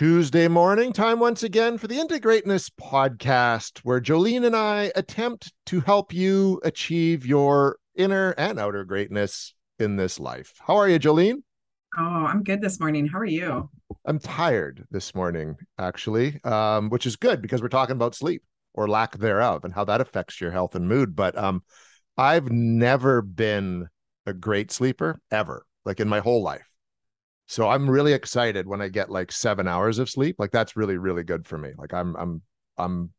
Tuesday morning, time once again for the Into Greatness podcast, where Jolene and I attempt to help you achieve your inner and outer greatness in this life. How are you, Jolene? Oh, I'm good this morning. How are you? I'm tired this morning, actually, um, which is good because we're talking about sleep or lack thereof and how that affects your health and mood. But um, I've never been a great sleeper ever, like in my whole life. So I'm really excited when I get like seven hours of sleep. Like that's really, really good for me. Like I'm I'm I'm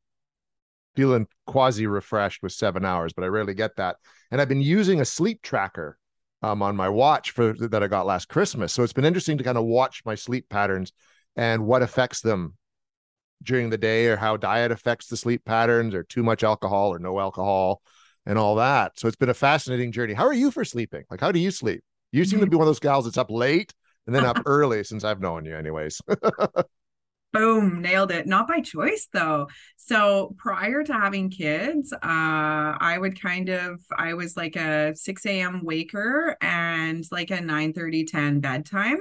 feeling quasi refreshed with seven hours, but I rarely get that. And I've been using a sleep tracker um, on my watch for that I got last Christmas. So it's been interesting to kind of watch my sleep patterns and what affects them during the day or how diet affects the sleep patterns or too much alcohol or no alcohol and all that. So it's been a fascinating journey. How are you for sleeping? Like, how do you sleep? You seem to be one of those gals that's up late and then up early since I've known you, anyways. Boom, nailed it. Not by choice though. So prior to having kids, uh, I would kind of I was like a 6 a.m. waker and like a 9 30, 10 bedtime.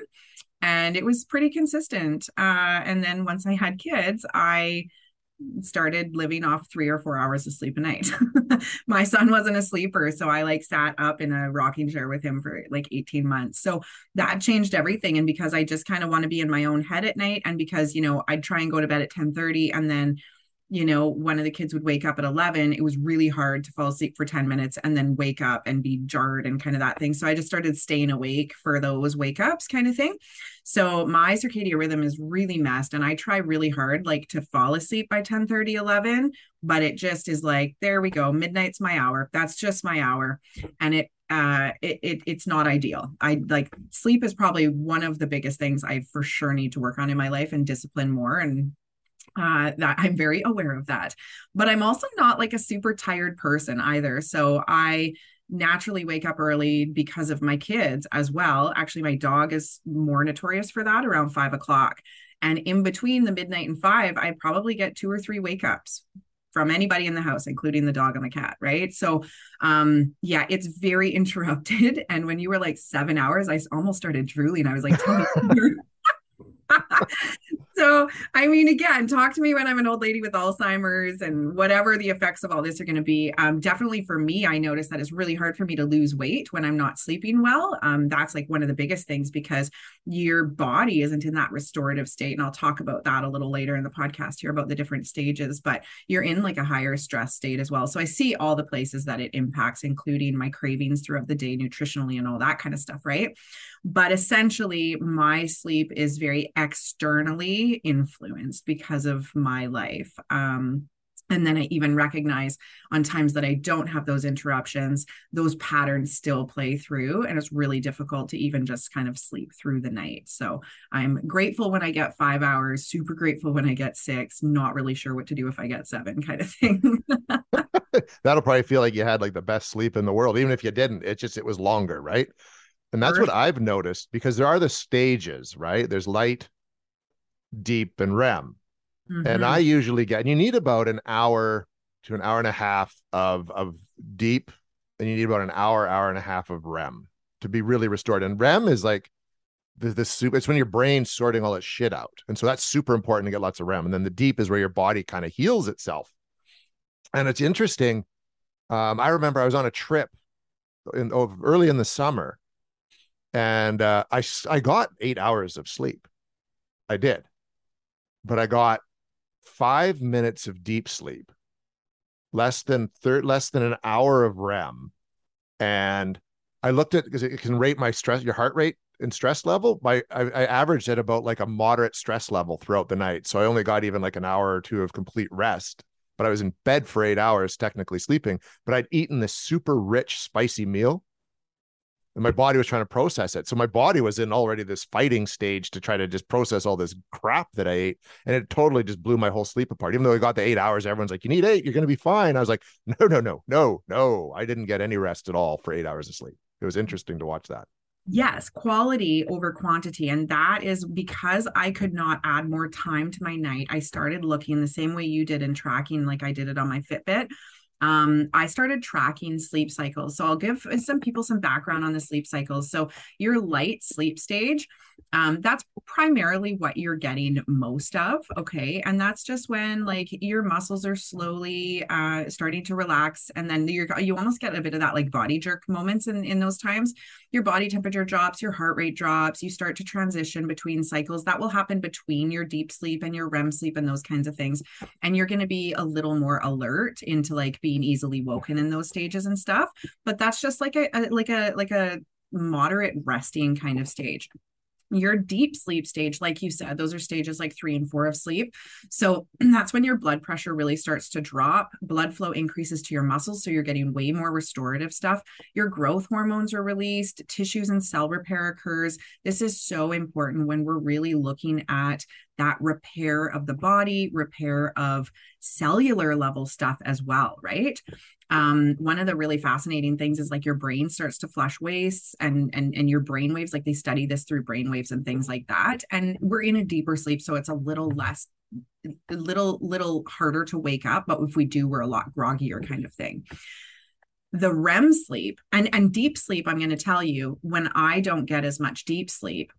And it was pretty consistent. Uh, and then once I had kids, I started living off three or four hours of sleep a night. my son wasn't a sleeper. So I like sat up in a rocking chair with him for like 18 months. So that changed everything. And because I just kind of want to be in my own head at night and because, you know, I'd try and go to bed at 10 30 and then you know, one of the kids would wake up at 11, it was really hard to fall asleep for 10 minutes and then wake up and be jarred and kind of that thing. So I just started staying awake for those wake ups kind of thing. So my circadian rhythm is really messed and I try really hard like to fall asleep by 10 30, 11, but it just is like, there we go. Midnight's my hour. That's just my hour. And it, uh, it, it it's not ideal. I like sleep is probably one of the biggest things I for sure need to work on in my life and discipline more and uh, that I'm very aware of that. But I'm also not like a super tired person either. So I naturally wake up early because of my kids as well. Actually, my dog is more notorious for that around five o'clock. And in between the midnight and five, I probably get two or three wake ups from anybody in the house, including the dog and the cat. Right. So, um, yeah, it's very interrupted. And when you were like seven hours, I almost started drooling. I was like, tell me, so, I mean, again, talk to me when I'm an old lady with Alzheimer's and whatever the effects of all this are going to be. Um, definitely for me, I notice that it's really hard for me to lose weight when I'm not sleeping well. Um, that's like one of the biggest things because your body isn't in that restorative state. And I'll talk about that a little later in the podcast here about the different stages, but you're in like a higher stress state as well. So I see all the places that it impacts, including my cravings throughout the day nutritionally and all that kind of stuff, right? But essentially, my sleep is very externally influenced because of my life. Um, and then I even recognize on times that I don't have those interruptions, those patterns still play through. And it's really difficult to even just kind of sleep through the night. So I'm grateful when I get five hours, super grateful when I get six, not really sure what to do if I get seven, kind of thing. That'll probably feel like you had like the best sleep in the world. Even if you didn't, it just, it was longer, right? And that's what I've noticed because there are the stages, right? There's light, deep, and REM. Mm-hmm. And I usually get, and you need about an hour to an hour and a half of of deep, and you need about an hour, hour and a half of REM to be really restored. And REM is like the, the soup, it's when your brain's sorting all that shit out. And so that's super important to get lots of REM. And then the deep is where your body kind of heals itself. And it's interesting. Um, I remember I was on a trip in oh, early in the summer and uh, I I got eight hours of sleep. I did, but I got five minutes of deep sleep, less than third, less than an hour of REM, and I looked at because it can rate my stress, your heart rate and stress level. My I, I averaged at about like a moderate stress level throughout the night, so I only got even like an hour or two of complete rest. But I was in bed for eight hours, technically sleeping. But I'd eaten this super rich, spicy meal and my body was trying to process it. So my body was in already this fighting stage to try to just process all this crap that I ate, and it totally just blew my whole sleep apart. Even though I got the eight hours, everyone's like, "You need eight, you're going to be fine." I was like, "No, no, no, no, no! I didn't get any rest at all for eight hours of sleep." It was interesting to watch that. Yes, quality over quantity. And that is because I could not add more time to my night. I started looking the same way you did in tracking, like I did it on my Fitbit um, I started tracking sleep cycles. So I'll give some people some background on the sleep cycles. So your light sleep stage, um, that's primarily what you're getting most of. Okay. And that's just when like your muscles are slowly uh, starting to relax. And then you're, you almost get a bit of that like body jerk moments in, in those times. Your body temperature drops, your heart rate drops, you start to transition between cycles. That will happen between your deep sleep and your REM sleep and those kinds of things. And you're going to be a little more alert into like being easily woken in those stages and stuff. But that's just like a, a like a like a moderate resting kind of stage your deep sleep stage, like you said, those are stages like three and four of sleep. So that's when your blood pressure really starts to drop. Blood flow increases to your muscles. So you're getting way more restorative stuff. Your growth hormones are released, tissues and cell repair occurs. This is so important when we're really looking at that repair of the body, repair of cellular level stuff as well, right? Um, one of the really fascinating things is like your brain starts to flush wastes and and and your brain waves, like they study this through brain waves and things like that. And we're in a deeper sleep, so it's a little less a little little harder to wake up, but if we do, we're a lot groggier kind of thing the REM sleep and and deep sleep I'm going to tell you when I don't get as much deep sleep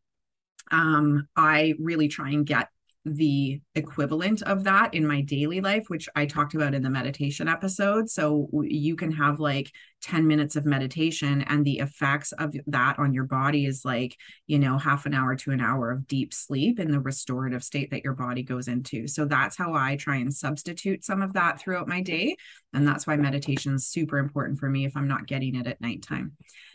um, I really try and get the equivalent of that in my daily life, which I talked about in the meditation episode. So you can have like 10 minutes of meditation and the effects of that on your body is like you know half an hour to an hour of deep sleep in the restorative state that your body goes into. So that's how i try and substitute some of that throughout my day and that's why meditation is super important for me if i'm not getting it at nighttime.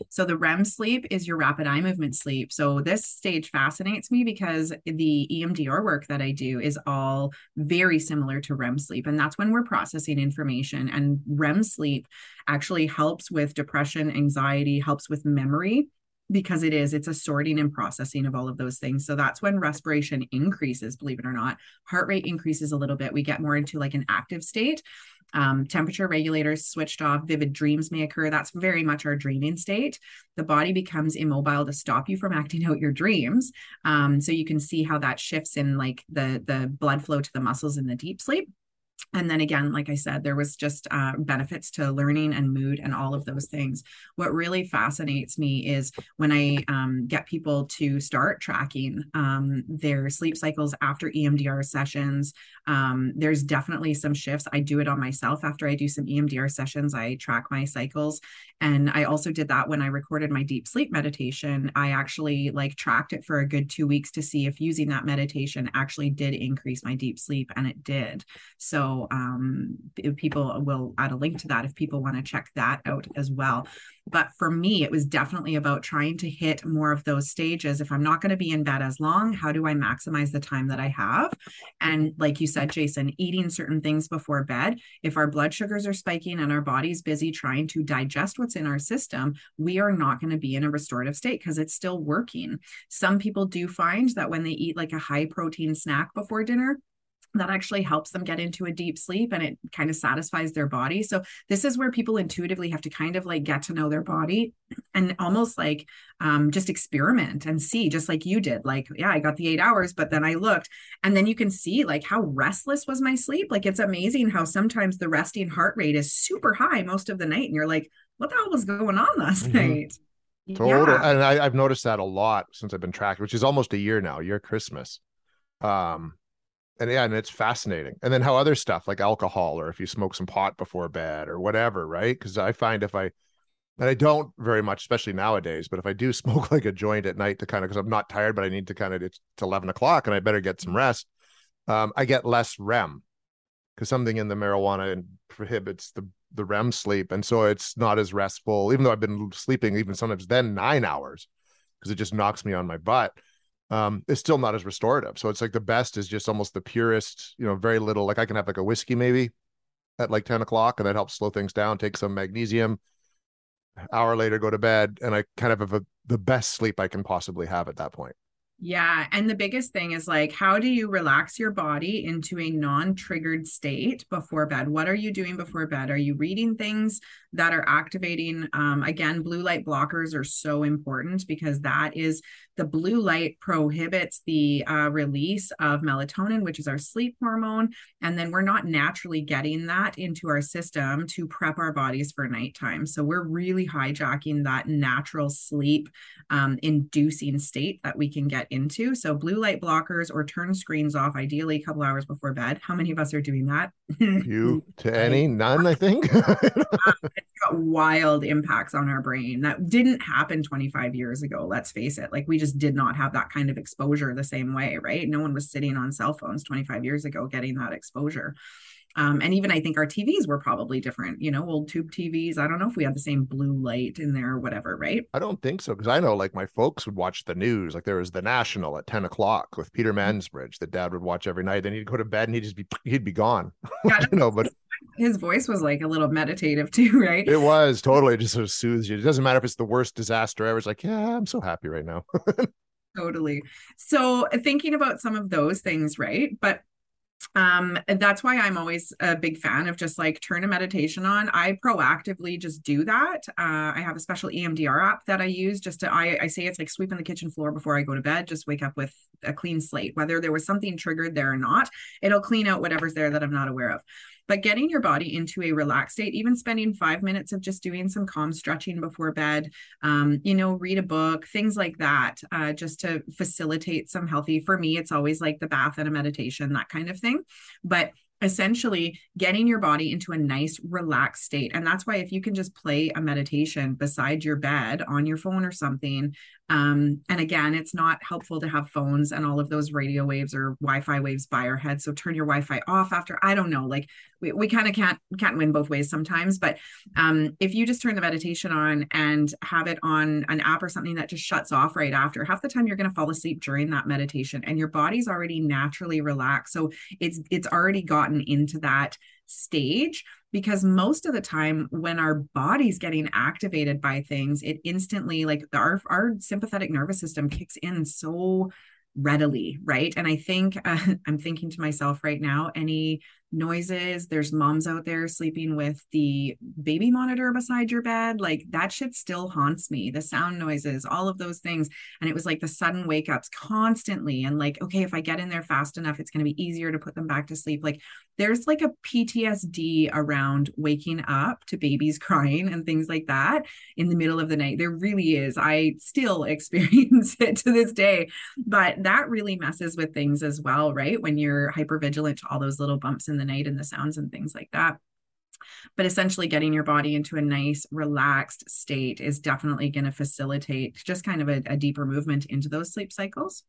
So the rem sleep is your rapid eye movement sleep. So this stage fascinates me because the emdr work that i do is all very similar to rem sleep and that's when we're processing information and rem sleep actually helps with depression, anxiety, helps with memory because it is it's a sorting and processing of all of those things. So that's when respiration increases believe it or not. Heart rate increases a little bit. We get more into like an active state. Um, temperature regulators switched off. Vivid dreams may occur. That's very much our dreaming state. The body becomes immobile to stop you from acting out your dreams. Um, so you can see how that shifts in like the the blood flow to the muscles in the deep sleep and then again like i said there was just uh, benefits to learning and mood and all of those things. What really fascinates me is when i um, get people to start tracking um, their sleep cycles after emdr sessions um, there's definitely some shifts. I do it on myself after i do some emdr sessions. I track my cycles. And i also did that when i recorded my deep sleep meditation. I actually like tracked it for a good two weeks to see if using that meditation actually did increase my deep sleep and it did. So um, people will add a link to that if people want to check that out as well. But for me, it was definitely about trying to hit more of those stages. If I'm not going to be in bed as long, how do I maximize the time that I have? And like you said, Jason, eating certain things before bed. If our blood sugars are spiking and our body's busy trying to digest what's in our system, we are not going to be in a restorative state because it's still working. Some people do find that when they eat like a high protein snack before dinner, that actually helps them get into a deep sleep and it kind of satisfies their body. So this is where people intuitively have to kind of like get to know their body and almost like um, just experiment and see, just like you did. Like, yeah, I got the eight hours, but then I looked and then you can see like how restless was my sleep. Like it's amazing how sometimes the resting heart rate is super high most of the night. And you're like, what the hell was going on last mm-hmm. night? Total. Yeah. And I, I've noticed that a lot since I've been tracking, which is almost a year now, year Christmas. Um, and yeah, and it's fascinating. And then how other stuff like alcohol, or if you smoke some pot before bed, or whatever, right? Because I find if I and I don't very much, especially nowadays, but if I do smoke like a joint at night to kind of because I'm not tired, but I need to kind of it's eleven o'clock and I better get some rest. Um, I get less REM because something in the marijuana prohibits the the REM sleep, and so it's not as restful. Even though I've been sleeping even sometimes then nine hours because it just knocks me on my butt um, it's still not as restorative. So it's like the best is just almost the purest, you know, very little. Like I can have like a whiskey maybe at like 10 o'clock and that helps slow things down, take some magnesium, hour later, go to bed. And I kind of have a, the best sleep I can possibly have at that point. Yeah. And the biggest thing is like, how do you relax your body into a non triggered state before bed? What are you doing before bed? Are you reading things that are activating? Um, again, blue light blockers are so important because that is the blue light prohibits the uh, release of melatonin, which is our sleep hormone. And then we're not naturally getting that into our system to prep our bodies for nighttime. So we're really hijacking that natural sleep um, inducing state that we can get into. So blue light blockers or turn screens off, ideally a couple hours before bed. How many of us are doing that? you to any? None, I think. Uh, it's got wild impacts on our brain. That didn't happen 25 years ago. Let's face it. Like we just did not have that kind of exposure the same way, right? No one was sitting on cell phones 25 years ago getting that exposure. Um, and even I think our TVs were probably different, you know, old tube TVs. I don't know if we had the same blue light in there or whatever, right? I don't think so. Cause I know like my folks would watch the news. Like there was the national at 10 o'clock with Peter mm-hmm. Mansbridge that dad would watch every night. Then he'd go to bed and he'd just be, he'd be gone. Yeah, you know, but his voice was like a little meditative too, right? It was totally it just sort of soothes you. It doesn't matter if it's the worst disaster ever. It's like, yeah, I'm so happy right now. totally. So thinking about some of those things, right? But um that's why i'm always a big fan of just like turn a meditation on. I proactively just do that. Uh, i have a special emdr app that i use just to I, I say it's like sweeping the kitchen floor before i go to bed just wake up with a clean slate. Whether there was something triggered there or not it'll clean out whatever's there that i'm not aware of but getting your body into a relaxed state even spending five minutes of just doing some calm stretching before bed um, you know read a book things like that uh, just to facilitate some healthy for me it's always like the bath and a meditation that kind of thing. But essentially getting your body into a nice relaxed state and that's why if you can just play a meditation beside your bed on your phone or something um, and again it's not helpful to have phones and all of those radio waves or wi-fi waves by our head so turn your wi-fi off after i don't know like we, we kind of can't can't win both ways sometimes but um, if you just turn the meditation on and have it on an app or something that just shuts off right after half the time you're going to fall asleep during that meditation and your body's already naturally relaxed. So it's it's already gotten into that stage because most of the time when our body's getting activated by things it instantly like our our sympathetic nervous system kicks in so readily right? And i think uh, i'm thinking to myself right now any noises. There's moms out there sleeping with the baby monitor beside your bed. Like that shit still haunts me. The sound noises, all of those things. And it was like the sudden wake ups constantly. And like, okay, if I get in there fast enough, it's going to be easier to put them back to sleep. Like there's like a PTSD around waking up to babies crying and things like that in the middle of the night. There really is. I still experience it to this day, but that really messes with things as well, right? When you're hyper vigilant to all those little bumps in the night and the sounds and things like that. But essentially getting your body into a nice relaxed state is definitely going to facilitate just kind of a, a, deeper movement into those sleep cycles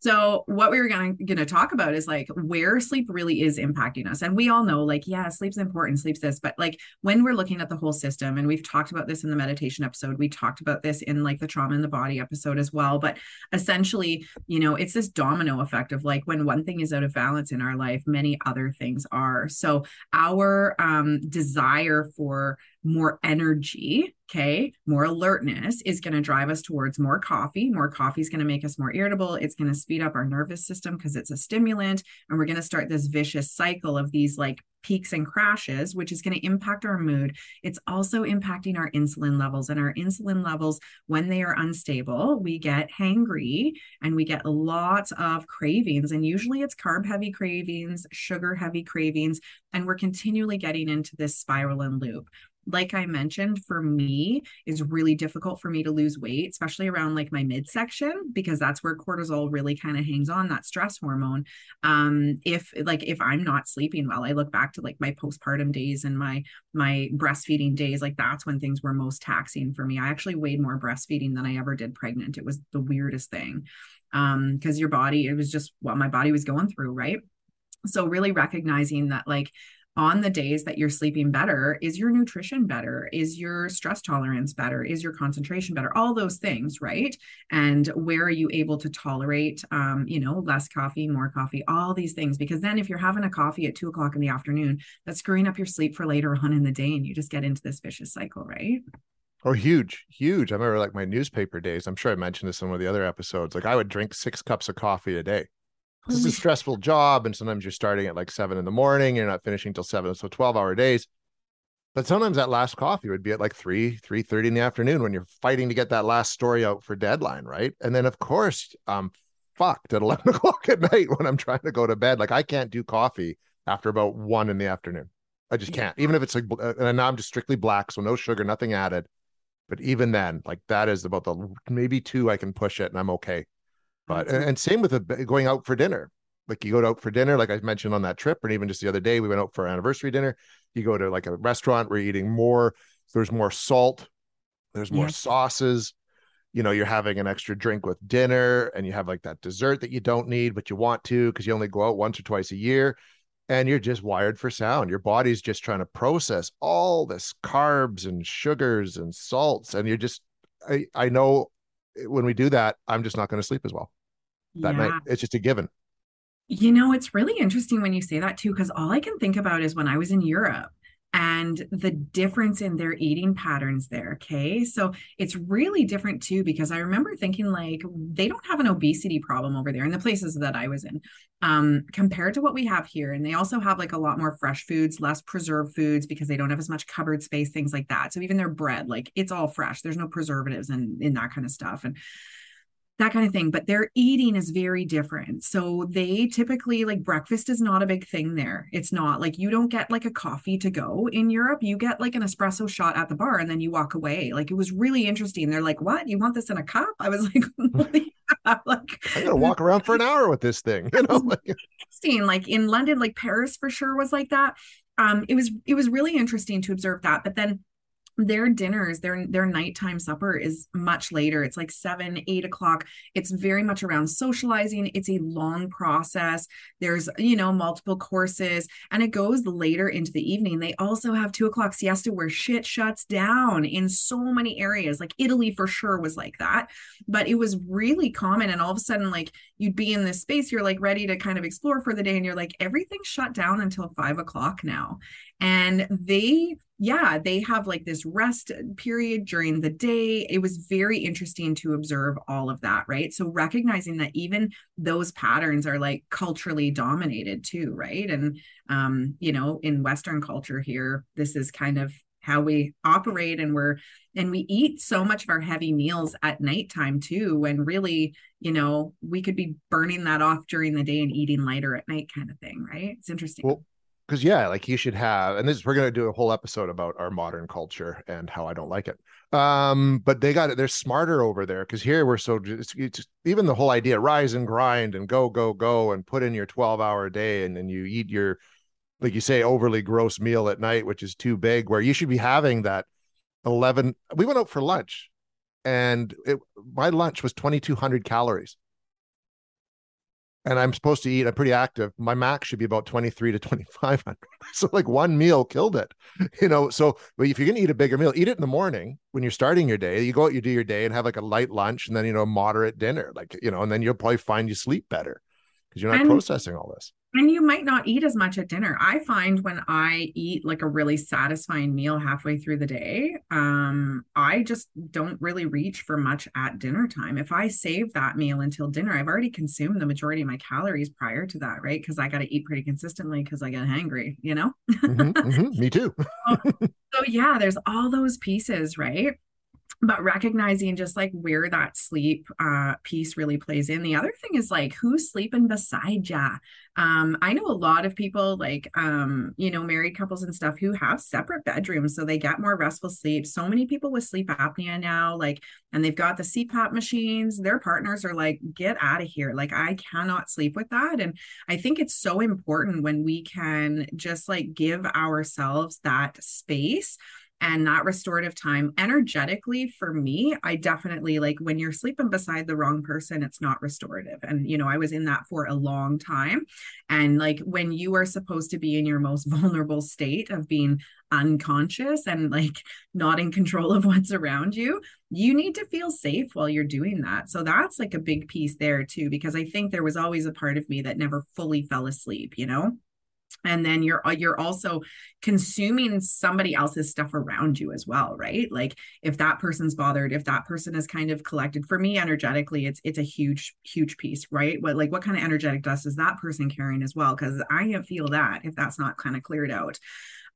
so what we were going to talk about is like where sleep really is impacting us. And we all know like, yeah, sleep's important, sleep's this, but like when we're looking at the whole system and we've talked about this in the meditation episode, we talked about this in like the trauma in the body episode as well. But essentially, you know, it's this domino effect of like when one thing is out of balance in our life, many other things are. So our um, desire for more energy, okay, more alertness is going to drive us towards more coffee. More coffee is going to make us more irritable. It's going to speed up our nervous system because it's a stimulant. And we're going to start this vicious cycle of these like peaks and crashes, which is going to impact our mood. It's also impacting our insulin levels. And our insulin levels, when they are unstable, we get hangry and we get lots of cravings. And usually it's carb heavy cravings, sugar heavy cravings. And we're continually getting into this spiral and loop like I mentioned, for me, is really difficult for me to lose weight, especially around like my midsection, because that's where cortisol really kind of hangs on that stress hormone. Um, if like if I'm not sleeping well, I look back to like my postpartum days and my my breastfeeding days, like that's when things were most taxing for me. I actually weighed more breastfeeding than I ever did pregnant. It was the weirdest thing. Um, because your body, it was just what my body was going through, right? so really recognizing that like on the days that you're sleeping better is your nutrition better is your stress tolerance better is your concentration better all those things right and where are you able to tolerate um, you know less coffee more coffee all these things because then if you're having a coffee at two o'clock in the afternoon that's screwing up your sleep for later on in the day and you just get into this vicious cycle right Oh, huge, huge. I remember like my newspaper days. I'm sure I mentioned this in one of the other episodes. Like I would drink six cups of coffee a day. This is a mm-hmm. stressful job. And sometimes you're starting at like seven in the morning, you're not finishing till seven. So 12 hour days. But sometimes that last coffee would be at like three, three thirty in the afternoon when you're fighting to get that last story out for deadline, right? And then of course I'm fucked at eleven o'clock at night when I'm trying to go to bed. Like I can't do coffee after about one in the afternoon. I just can't, even if it's like, uh, and now I'm just strictly black, so no sugar, nothing added. But even then, like that is about the maybe two I can push it and I'm okay. But and, and same with the, going out for dinner. Like you go out for dinner, like I mentioned on that trip, and even just the other day, we went out for our anniversary dinner. You go to like a restaurant, we're eating more. There's more salt. There's more sauces. You know, you're having an extra drink with dinner, and you have like that dessert that you don't need, but you want to because you only go out once or twice a year and you're just wired for sound. Your body's just trying to process all this carbs and sugars and salts. And you're just, I, I know eh, when we do that, I'm just not going to sleep as well that yeah. night. It's just a given. You know, it's really interesting when you say that too, because all I can think about is when I was in Europe and the difference in their eating patterns there. Okay. So it's really different too, because I remember thinking like they don't have an obesity problem over there in the places that I was in um, compared to what we have here. And they also have like a lot more fresh foods, less preserved foods because they don't have as much cupboard space, things like that. So even their bread, like it's all fresh. There's no preservatives and in that kind of stuff. And that kind of thing. But their eating is very different. So they typically like breakfast is not a big thing there. It's not like you don't get like a coffee to go in Europe. You get like an espresso shot at the bar and then you walk away. Like it was really interesting. They're like, "What? You want this in a cup?" I was like, yeah. like I'm gonna walk around for an hour with this thing. You know, like interesting. Like in London, like Paris for sure was like that. Um, it was it was really interesting to observe that. But then their dinners their their nighttime supper is much later. It's like seven eight o'clock. It's very much around socializing. It's a long process. There's you know multiple courses and it goes later into the evening. They also have two o'clock siesta where shit shuts down in so many areas. Like italy for sure was like that but it was really common and all of a sudden like you'd be in this space you're like ready to kind of explore for the day and you're like everything shut down until five o'clock now. And they yeah, they have like this rest period during the day. It was very interesting to observe all of that, right? So recognizing that even those patterns are like culturally dominated too, right? And um, you know, in Western culture here, this is kind of how we operate and we're and we eat so much of our heavy meals at nighttime too when really you know we could be burning that off during the day and eating lighter at night kind of thing right it's interesting well because yeah, like you should have, and this we're gonna do a whole episode about our modern culture and how I don't like it. Um, but they got it. They're smarter over there because here we're so just, it's, even the whole idea rise and grind and go go go and put in your twelve hour day and then you eat your like you say overly gross meal at night, which is too big. Where you should be having that eleven. We went out for lunch, and it my lunch was twenty two hundred calories and I'm supposed to eat, I'm pretty active. My max should be about 23 to 2,500. so like one meal killed it, you know? So if you're going to eat a bigger meal, eat it in the morning when you're starting your day, you go out, you do your day and have like a light lunch and then, you know, moderate dinner, like, you know, and then you'll probably find you sleep better because you're not and, processing all this. and you might not eat as much at dinner. I find when i eat like a really satisfying meal halfway through the day um i just don't really reach for much at dinner time. If i save that meal until dinner i've already consumed the majority of my calories prior to that right? Because i got to eat pretty consistently because i get hangry you know? Mm-hmm, mm-hmm, me too. So yeah there's all those pieces right but recognizing just like where that sleep uh, piece really plays in. The other thing is like who's sleeping beside ya. Um, I know a lot of people like um, you know married couples and stuff who have separate bedrooms so they get more restful sleep. So many people with sleep apnea now, like, and they've got the CPAP machines. Their partners are like, get out of here. Like I cannot sleep with that. And I think it's so important when we can just like give ourselves that space and that restorative time energetically for me i definitely like when you're sleeping beside the wrong person it's not restorative. And you know i was in that for a long time. And like when you are supposed to be in your most vulnerable state of being unconscious and like not in control of what's around you you need to feel safe while you're doing that. So that's like a big piece there too because i think there was always a part of me that never fully fell asleep you know and then you're uh, you're also consuming somebody else's stuff around you as well right? Like if that person's bothered if that person is kind of collected for me energetically it's it's a huge huge piece right? What like what kind of energetic dust is that person carrying as well? Because i feel that if that's not kind of cleared out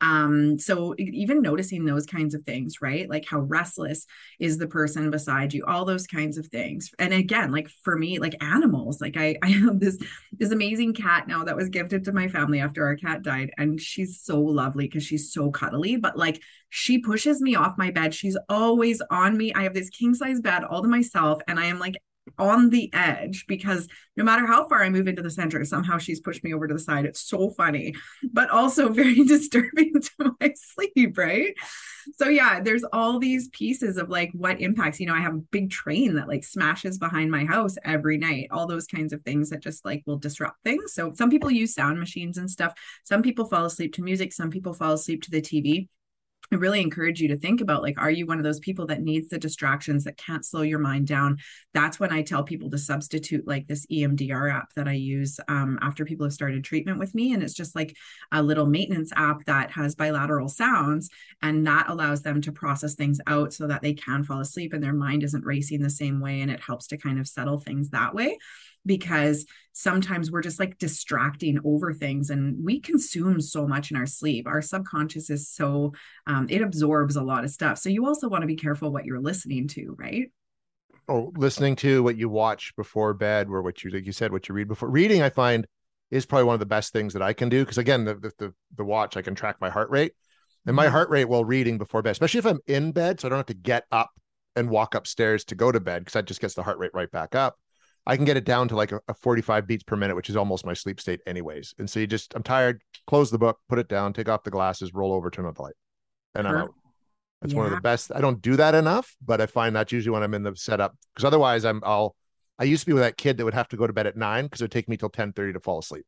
um, so even noticing those kinds of things, right? Like how restless is the person beside you, all those kinds of things. And again, like for me, like animals, like I, I have this this amazing cat now that was gifted to my family after our cat died. And she's so lovely because she's so cuddly, but like she pushes me off my bed. She's always on me. I have this king size bed all to myself, and I am like on the edge because no matter how far I move into the center, somehow she's pushed me over to the side. It's so funny, but also very disturbing to my sleep, right? So yeah, there's all these pieces of like what impacts, you know, I have a big train that like smashes behind my house every night, all those kinds of things that just like will disrupt things. So some people use sound machines and stuff. Some people fall asleep to music, some people fall asleep to the TV. I really encourage you to think about like, are you one of those people that needs the distractions that can't slow your mind down? That's when I tell people to substitute like this EMDR app that I use um, after people have started treatment with me. And it's just like a little maintenance app that has bilateral sounds and that allows them to process things out so that they can fall asleep and their mind isn't racing the same way. And it helps to kind of settle things that way because sometimes we're just like distracting over things and we consume so much in our sleep. Our subconscious is so um, it absorbs a lot of stuff. So you also want to be careful what you're listening to right? Oh listening to what you watch before bed or what you like you said what you read before. Reading i find is probably one of the best things that i can do because again the, the the watch i can track my heart rate. And my mm-hmm. heart rate while reading before bed especially if i'm in bed so i don't have to get up and walk upstairs to go to bed because that just gets the heart rate right back up I can get it down to like a, a, 45 beats per minute, which is almost my sleep state, anyways. And so you just, I'm tired, close the book, put it down, take off the glasses, roll over, turn on the light, and I'm out. That's yeah. one of the best. I don't do that enough, but I find that's usually when I'm in the setup because otherwise I'm, I'll, I used to be with that kid that would have to go to bed at nine because it would take me till 10 30 to fall asleep.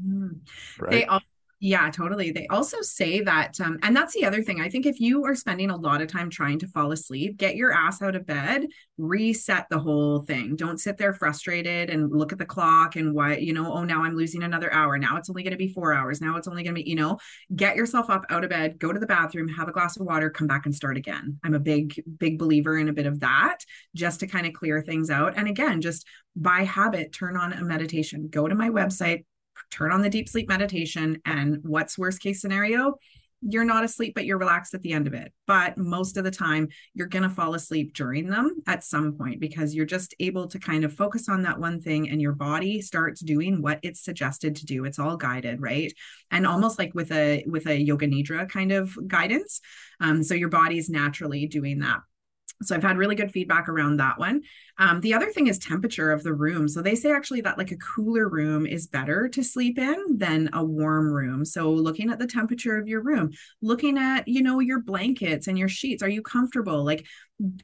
Mm. Right? They all yeah, totally. They also say that, um, and that's the other thing. I think if you are spending a lot of time trying to fall asleep, get your ass out of bed, reset the whole thing. Don't sit there frustrated and look at the clock and what, you know, oh, now I'm losing another hour. Now it's only going to be four hours. Now it's only going to be, you know, get yourself up out of bed, go to the bathroom, have a glass of water, come back and start again. I'm a big, big believer in a bit of that just to kind of clear things out. And again, just by habit, turn on a meditation, go to my website, turn on the deep sleep meditation and what's worst case scenario you're not asleep but you're relaxed at the end of it. But most of the time you're going to fall asleep during them at some point because you're just able to kind of focus on that one thing and your body starts doing what it's suggested to do. It's all guided right? And almost like with a with a yoga nidra kind of guidance. Um, so your body's naturally doing that so I've had really good feedback around that one. Um, the other thing is temperature of the room. So they say actually that like a cooler room is better to sleep in than a warm room. So looking at the temperature of your room, looking at, you know, your blankets and your sheets, are you comfortable? Like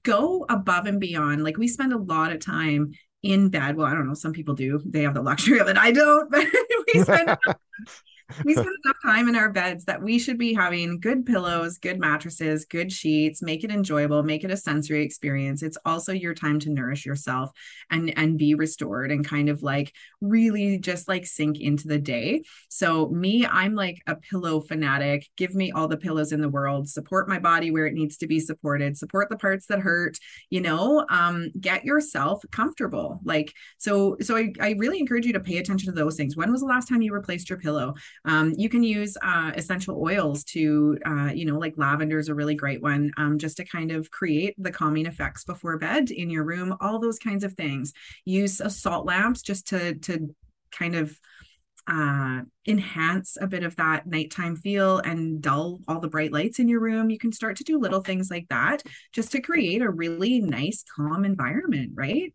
go above and beyond. Like we spend a lot of time in bed. Well, I don't know, some people do. They have the luxury of it. I don't, but we spend we spend enough time in our beds that we should be having good pillows, good mattresses, good sheets, make it enjoyable, make it a sensory experience. It's also your time to nourish yourself and and be restored and kind of like really just like sink into the day. So me, I'm like a pillow fanatic. Give me all the pillows in the world. Support my body where it needs to be supported. Support the parts that hurt, you know, um get yourself comfortable. Like so so I, I really encourage you to pay attention to those things. When was the last time you replaced your pillow? Um, you can use uh, essential oils to, uh, you know, like lavender is a really great one, um, just to kind of create the calming effects before bed in your room. All those kinds of things. Use a salt lamps just to to kind of uh enhance a bit of that nighttime feel and dull all the bright lights in your room you can start to do little things like that just to create a really nice calm environment right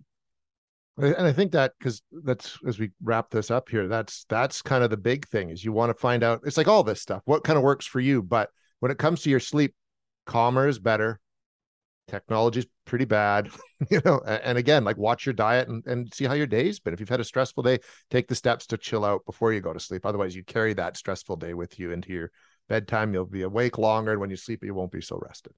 and I think that because that's as we wrap this up here, that's that's kind of the big thing is you want to find out. It's like all this stuff. What kind of works for you? But when it comes to your sleep, calmer is better. Technology is pretty bad, you know. And again, like watch your diet and, and see how your day's been. If you've had a stressful day, take the steps to chill out before you go to sleep. Otherwise, you carry that stressful day with you into your bedtime. You'll be awake longer, and when you sleep, you won't be so rested.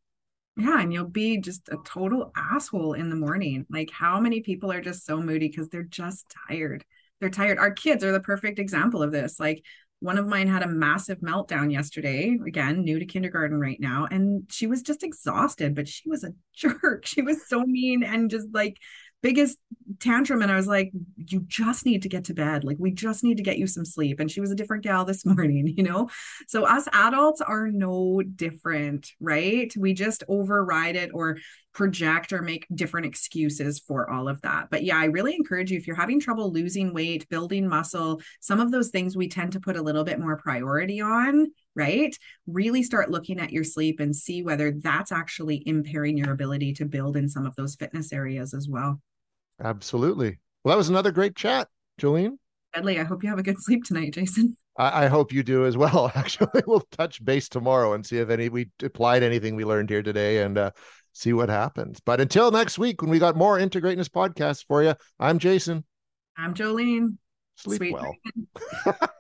Yeah, and you'll be just a total asshole in the morning. Like, how many people are just so moody because they're just tired? They're tired. Our kids are the perfect example of this. Like, one of mine had a massive meltdown yesterday again new to kindergarten right now and she was just exhausted but she was a jerk she was so mean and just like biggest tantrum and I was like, you just need to get to bed. Like we just need to get you some sleep. And she was a different gal this morning, you know? So us adults are no different, right? We just override it or project or make different excuses for all of that. But yeah, I really encourage you if you're having trouble losing weight, building muscle, some of those things we tend to put a little bit more priority on, right? Really start looking at your sleep and see whether that's actually impairing your ability to build in some of those fitness areas as well. Absolutely. Well, that was another great chat, Jolene. Deadly. I hope you have a good sleep tonight, Jason. I, I hope you do as well. Actually, we'll touch base tomorrow and see if any we applied anything we learned here today and uh, see what happens. But until next week, when we got more Into Greatness podcasts for you, I'm Jason. I'm Jolene. Sleep Sweet well.